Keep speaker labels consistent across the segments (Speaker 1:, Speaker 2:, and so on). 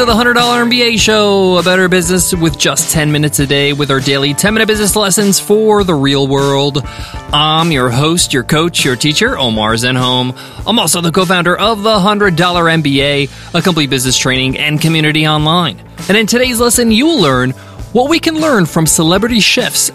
Speaker 1: to the $100 MBA show, a better business with just 10 minutes a day with our daily 10 minute business lessons for the real world. I'm your host, your coach, your teacher, Omar Zenhom. I'm also the co founder of the $100 MBA, a complete business training and community online. And in today's lesson, you will learn what we can learn from celebrity chefs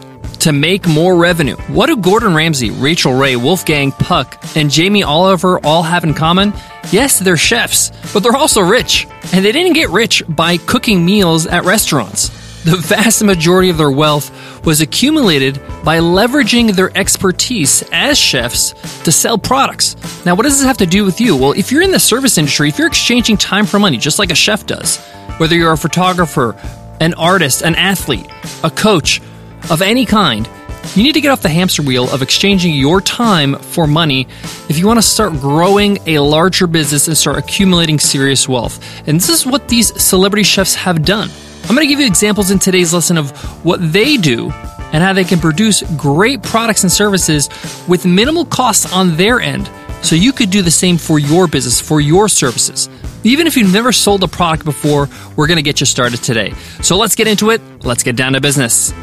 Speaker 1: to make more revenue. What do Gordon Ramsay, Rachael Ray, Wolfgang Puck, and Jamie Oliver all have in common? Yes, they're chefs, but they're also rich. And they didn't get rich by cooking meals at restaurants. The vast majority of their wealth was accumulated by leveraging their expertise as chefs to sell products. Now, what does this have to do with you? Well, if you're in the service industry, if you're exchanging time for money, just like a chef does, whether you're a photographer, an artist, an athlete, a coach of any kind, you need to get off the hamster wheel of exchanging your time for money if you want to start growing a larger business and start accumulating serious wealth. And this is what these celebrity chefs have done. I'm going to give you examples in today's lesson of what they do and how they can produce great products and services with minimal costs on their end so you could do the same for your business, for your services. Even if you've never sold a product before, we're going to get you started today. So let's get into it. Let's get down to business.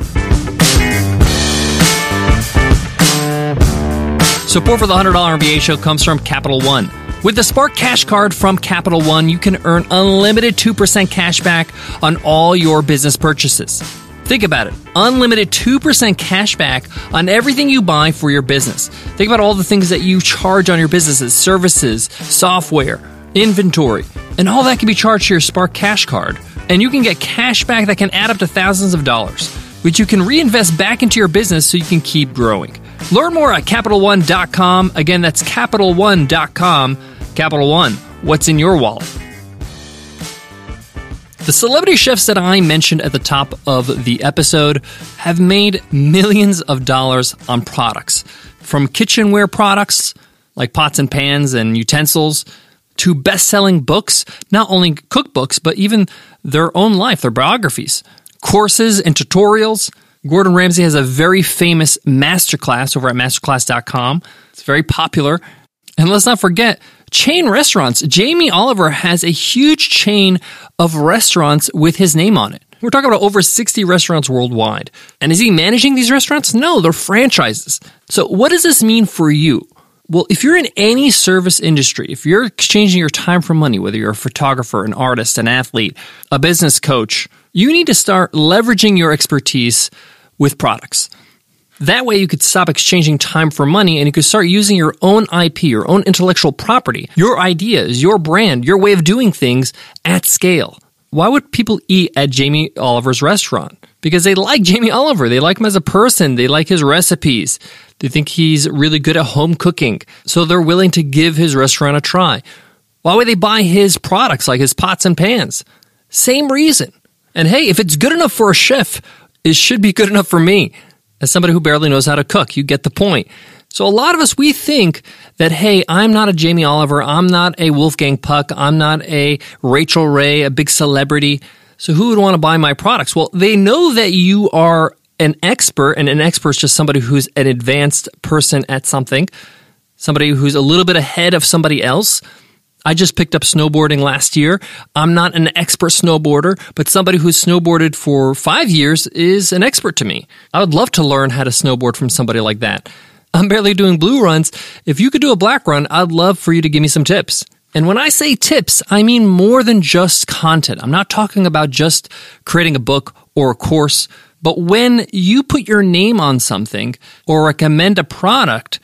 Speaker 1: Support for the $100 MBA show comes from Capital One. With the Spark Cash Card from Capital One, you can earn unlimited 2% cash back on all your business purchases. Think about it unlimited 2% cash back on everything you buy for your business. Think about all the things that you charge on your businesses services, software, inventory, and all that can be charged to your Spark Cash Card. And you can get cash back that can add up to thousands of dollars, which you can reinvest back into your business so you can keep growing. Learn more at CapitalOne.com. Again, that's CapitalOne.com. Capital One, what's in your wallet? The celebrity chefs that I mentioned at the top of the episode have made millions of dollars on products. From kitchenware products like pots and pans and utensils to best selling books, not only cookbooks, but even their own life, their biographies, courses and tutorials Gordon Ramsay has a very famous masterclass over at masterclass.com. It's very popular. And let's not forget chain restaurants. Jamie Oliver has a huge chain of restaurants with his name on it. We're talking about over 60 restaurants worldwide. And is he managing these restaurants? No, they're franchises. So, what does this mean for you? Well, if you're in any service industry, if you're exchanging your time for money, whether you're a photographer, an artist, an athlete, a business coach, you need to start leveraging your expertise with products. That way, you could stop exchanging time for money and you could start using your own IP, your own intellectual property, your ideas, your brand, your way of doing things at scale. Why would people eat at Jamie Oliver's restaurant? Because they like Jamie Oliver. They like him as a person. They like his recipes. They think he's really good at home cooking. So they're willing to give his restaurant a try. Why would they buy his products like his pots and pans? Same reason. And hey, if it's good enough for a chef, it should be good enough for me. As somebody who barely knows how to cook, you get the point. So a lot of us, we think that, hey, I'm not a Jamie Oliver. I'm not a Wolfgang Puck. I'm not a Rachael Ray, a big celebrity. So who would want to buy my products? Well, they know that you are an expert and an expert is just somebody who's an advanced person at something, somebody who's a little bit ahead of somebody else. I just picked up snowboarding last year. I'm not an expert snowboarder, but somebody who's snowboarded for five years is an expert to me. I would love to learn how to snowboard from somebody like that. I'm barely doing blue runs. If you could do a black run, I'd love for you to give me some tips. And when I say tips, I mean more than just content. I'm not talking about just creating a book or a course, but when you put your name on something or recommend a product,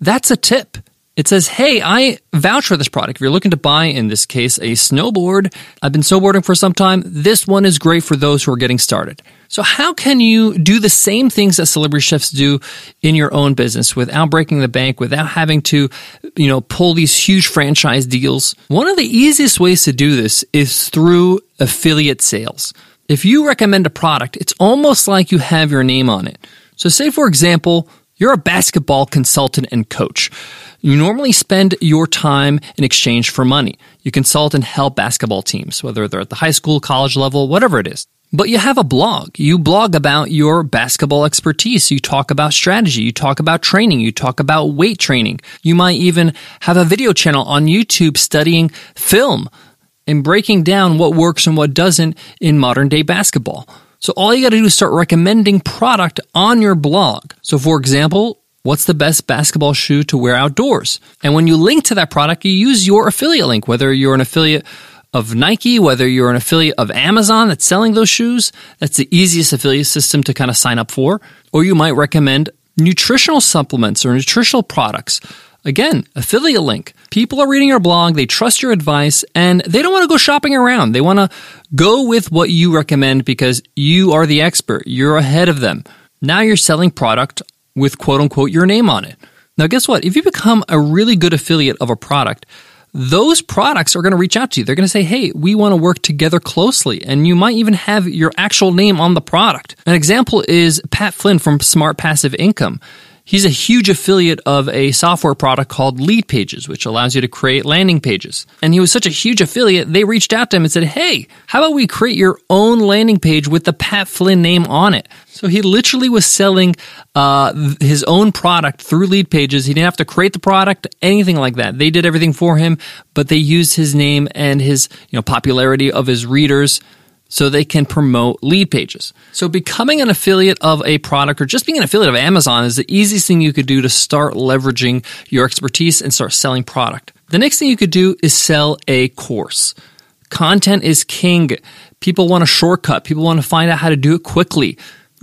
Speaker 1: that's a tip it says, Hey, I vouch for this product. If you're looking to buy, in this case, a snowboard, I've been snowboarding for some time. This one is great for those who are getting started. So, how can you do the same things that celebrity chefs do in your own business without breaking the bank, without having to, you know, pull these huge franchise deals? One of the easiest ways to do this is through affiliate sales. If you recommend a product, it's almost like you have your name on it. So, say, for example, you're a basketball consultant and coach. You normally spend your time in exchange for money. You consult and help basketball teams, whether they're at the high school, college level, whatever it is. But you have a blog. You blog about your basketball expertise. You talk about strategy. You talk about training. You talk about weight training. You might even have a video channel on YouTube studying film. And breaking down what works and what doesn't in modern day basketball. So all you got to do is start recommending product on your blog. So for example, what's the best basketball shoe to wear outdoors? And when you link to that product, you use your affiliate link, whether you're an affiliate of Nike, whether you're an affiliate of Amazon that's selling those shoes, that's the easiest affiliate system to kind of sign up for. Or you might recommend nutritional supplements or nutritional products. Again, affiliate link. People are reading your blog, they trust your advice, and they don't want to go shopping around. They want to go with what you recommend because you are the expert. You're ahead of them. Now you're selling product with quote unquote your name on it. Now, guess what? If you become a really good affiliate of a product, those products are going to reach out to you. They're going to say, Hey, we want to work together closely. And you might even have your actual name on the product. An example is Pat Flynn from Smart Passive Income. He's a huge affiliate of a software product called Lead Pages, which allows you to create landing pages. And he was such a huge affiliate, they reached out to him and said, Hey, how about we create your own landing page with the Pat Flynn name on it? So he literally was selling uh, his own product through Lead Pages. He didn't have to create the product, anything like that. They did everything for him, but they used his name and his you know popularity of his readers so they can promote lead pages. So becoming an affiliate of a product or just being an affiliate of Amazon is the easiest thing you could do to start leveraging your expertise and start selling product. The next thing you could do is sell a course. Content is king. People want a shortcut. People want to find out how to do it quickly.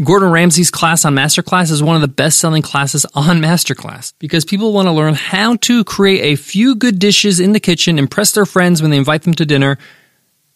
Speaker 1: Gordon Ramsay's class on Masterclass is one of the best selling classes on Masterclass because people want to learn how to create a few good dishes in the kitchen, impress their friends when they invite them to dinner,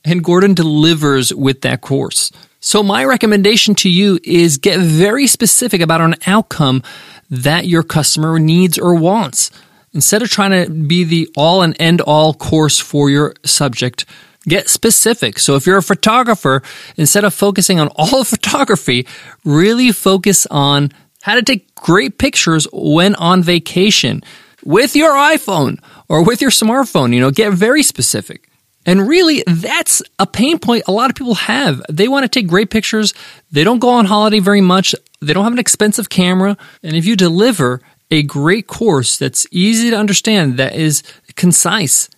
Speaker 1: and Gordon delivers with that course. So my recommendation to you is get very specific about an outcome that your customer needs or wants. Instead of trying to be the all and end all course for your subject, get specific. So if you're a photographer, instead of focusing on all of photography, really focus on how to take great pictures when on vacation with your iPhone or with your smartphone. You know, get very specific. And really, that's a pain point a lot of people have. They want to take great pictures. They don't go on holiday very much. They don't have an expensive camera. And if you deliver a great course that's easy to understand, that is concise,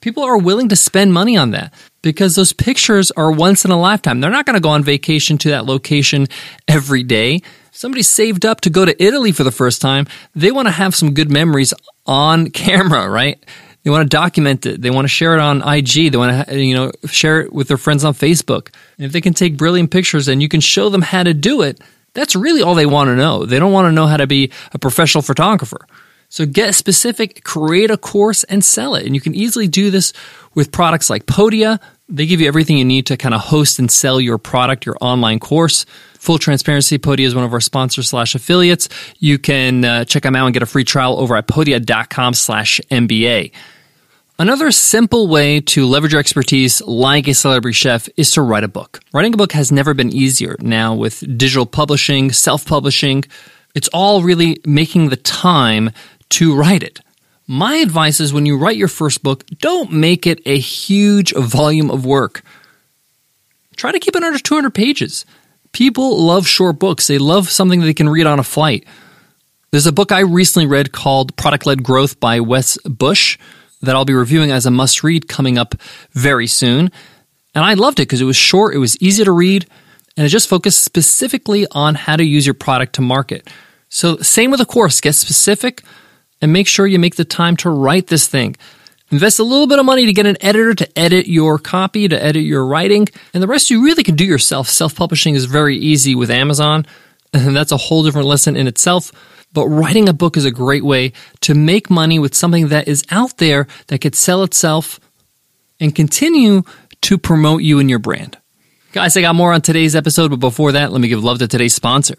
Speaker 1: people are willing to spend money on that because those pictures are once in a lifetime. They're not going to go on vacation to that location every day. Somebody saved up to go to Italy for the first time. They want to have some good memories on camera, right? They want to document it. They want to share it on IG. They want to, you know, share it with their friends on Facebook. And if they can take brilliant pictures and you can show them how to do it, that's really all they want to know. They don't want to know how to be a professional photographer. So get specific, create a course and sell it. And you can easily do this with products like Podia. They give you everything you need to kind of host and sell your product, your online course. Full transparency, Podia is one of our sponsors slash affiliates. You can uh, check them out and get a free trial over at podia.com slash MBA. Another simple way to leverage your expertise like a celebrity chef is to write a book. Writing a book has never been easier. Now with digital publishing, self-publishing, it's all really making the time to write it. My advice is when you write your first book, don't make it a huge volume of work. Try to keep it under 200 pages. People love short books. They love something they can read on a flight. There's a book I recently read called Product Led Growth by Wes Bush that I'll be reviewing as a must read coming up very soon. And I loved it because it was short, it was easy to read, and it just focused specifically on how to use your product to market. So, same with the course, get specific and make sure you make the time to write this thing. Invest a little bit of money to get an editor to edit your copy, to edit your writing, and the rest you really can do yourself. Self publishing is very easy with Amazon, and that's a whole different lesson in itself. But writing a book is a great way to make money with something that is out there that could sell itself and continue to promote you and your brand. Guys, I got more on today's episode, but before that, let me give love to today's sponsor.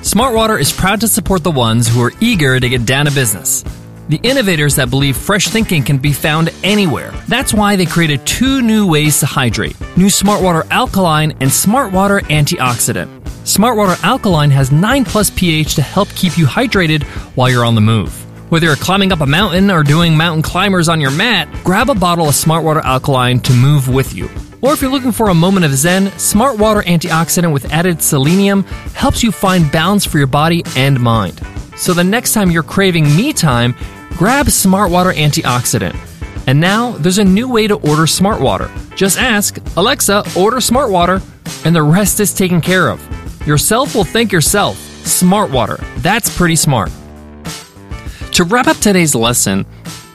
Speaker 1: Smartwater is proud to support the ones who are eager to get down to business. The innovators that believe fresh thinking can be found anywhere. That's why they created two new ways to hydrate new Smartwater Alkaline and Smartwater Antioxidant. Smartwater Alkaline has 9 plus pH to help keep you hydrated while you're on the move. Whether you're climbing up a mountain or doing mountain climbers on your mat, grab a bottle of Smartwater Alkaline to move with you. Or if you're looking for a moment of zen, Smartwater Antioxidant with added selenium helps you find balance for your body and mind. So the next time you're craving me time, grab Smartwater Antioxidant.
Speaker 2: And now there's a new way to order smart water. Just ask, Alexa, order smart water, and the rest is taken care of. Yourself will thank yourself. Smart water. That's pretty smart.
Speaker 1: To wrap up today's lesson,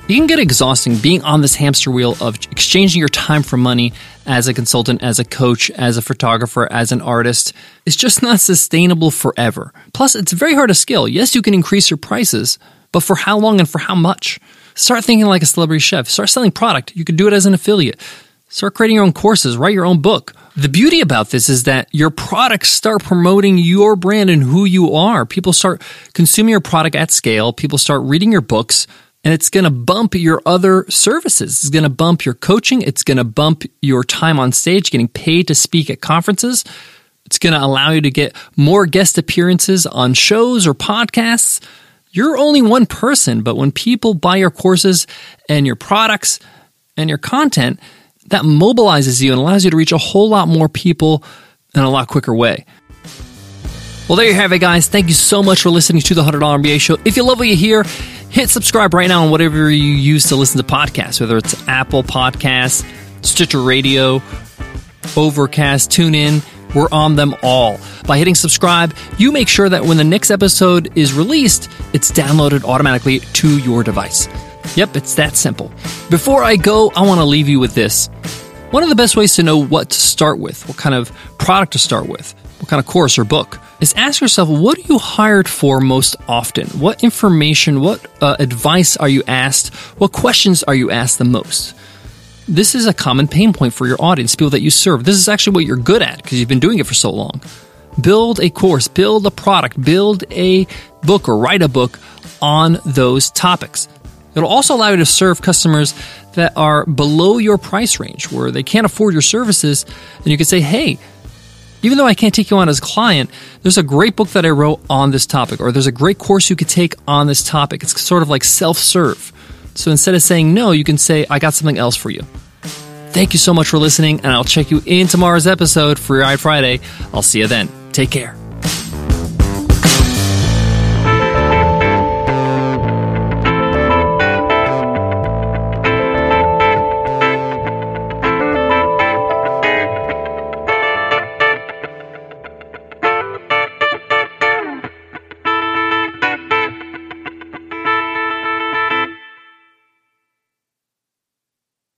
Speaker 1: it can get exhausting being on this hamster wheel of exchanging your time for money as a consultant, as a coach, as a photographer, as an artist. It's just not sustainable forever. Plus, it's very hard to scale. Yes, you can increase your prices, but for how long and for how much? Start thinking like a celebrity chef. Start selling product. You could do it as an affiliate. Start creating your own courses, write your own book. The beauty about this is that your products start promoting your brand and who you are. People start consuming your product at scale. People start reading your books and it's going to bump your other services. It's going to bump your coaching. It's going to bump your time on stage, getting paid to speak at conferences. It's going to allow you to get more guest appearances on shows or podcasts. You're only one person, but when people buy your courses and your products and your content, that mobilizes you and allows you to reach a whole lot more people in a lot quicker way. Well, there you have it, guys. Thank you so much for listening to the $100 MBA show. If you love what you hear, hit subscribe right now on whatever you use to listen to podcasts, whether it's Apple Podcasts, Stitcher Radio, Overcast, TuneIn. We're on them all. By hitting subscribe, you make sure that when the next episode is released, it's downloaded automatically to your device. Yep, it's that simple. Before I go, I want to leave you with this. One of the best ways to know what to start with, what kind of product to start with, what kind of course or book, is ask yourself what are you hired for most often? What information, what uh, advice are you asked? What questions are you asked the most? This is a common pain point for your audience, people that you serve. This is actually what you're good at because you've been doing it for so long. Build a course, build a product, build a book or write a book on those topics. It'll also allow you to serve customers that are below your price range where they can't afford your services. And you can say, hey, even though I can't take you on as a client, there's a great book that I wrote on this topic, or there's a great course you could take on this topic. It's sort of like self serve. So instead of saying no, you can say, I got something else for you. Thank you so much for listening, and I'll check you in tomorrow's episode, Free Ride Friday. I'll see you then. Take care.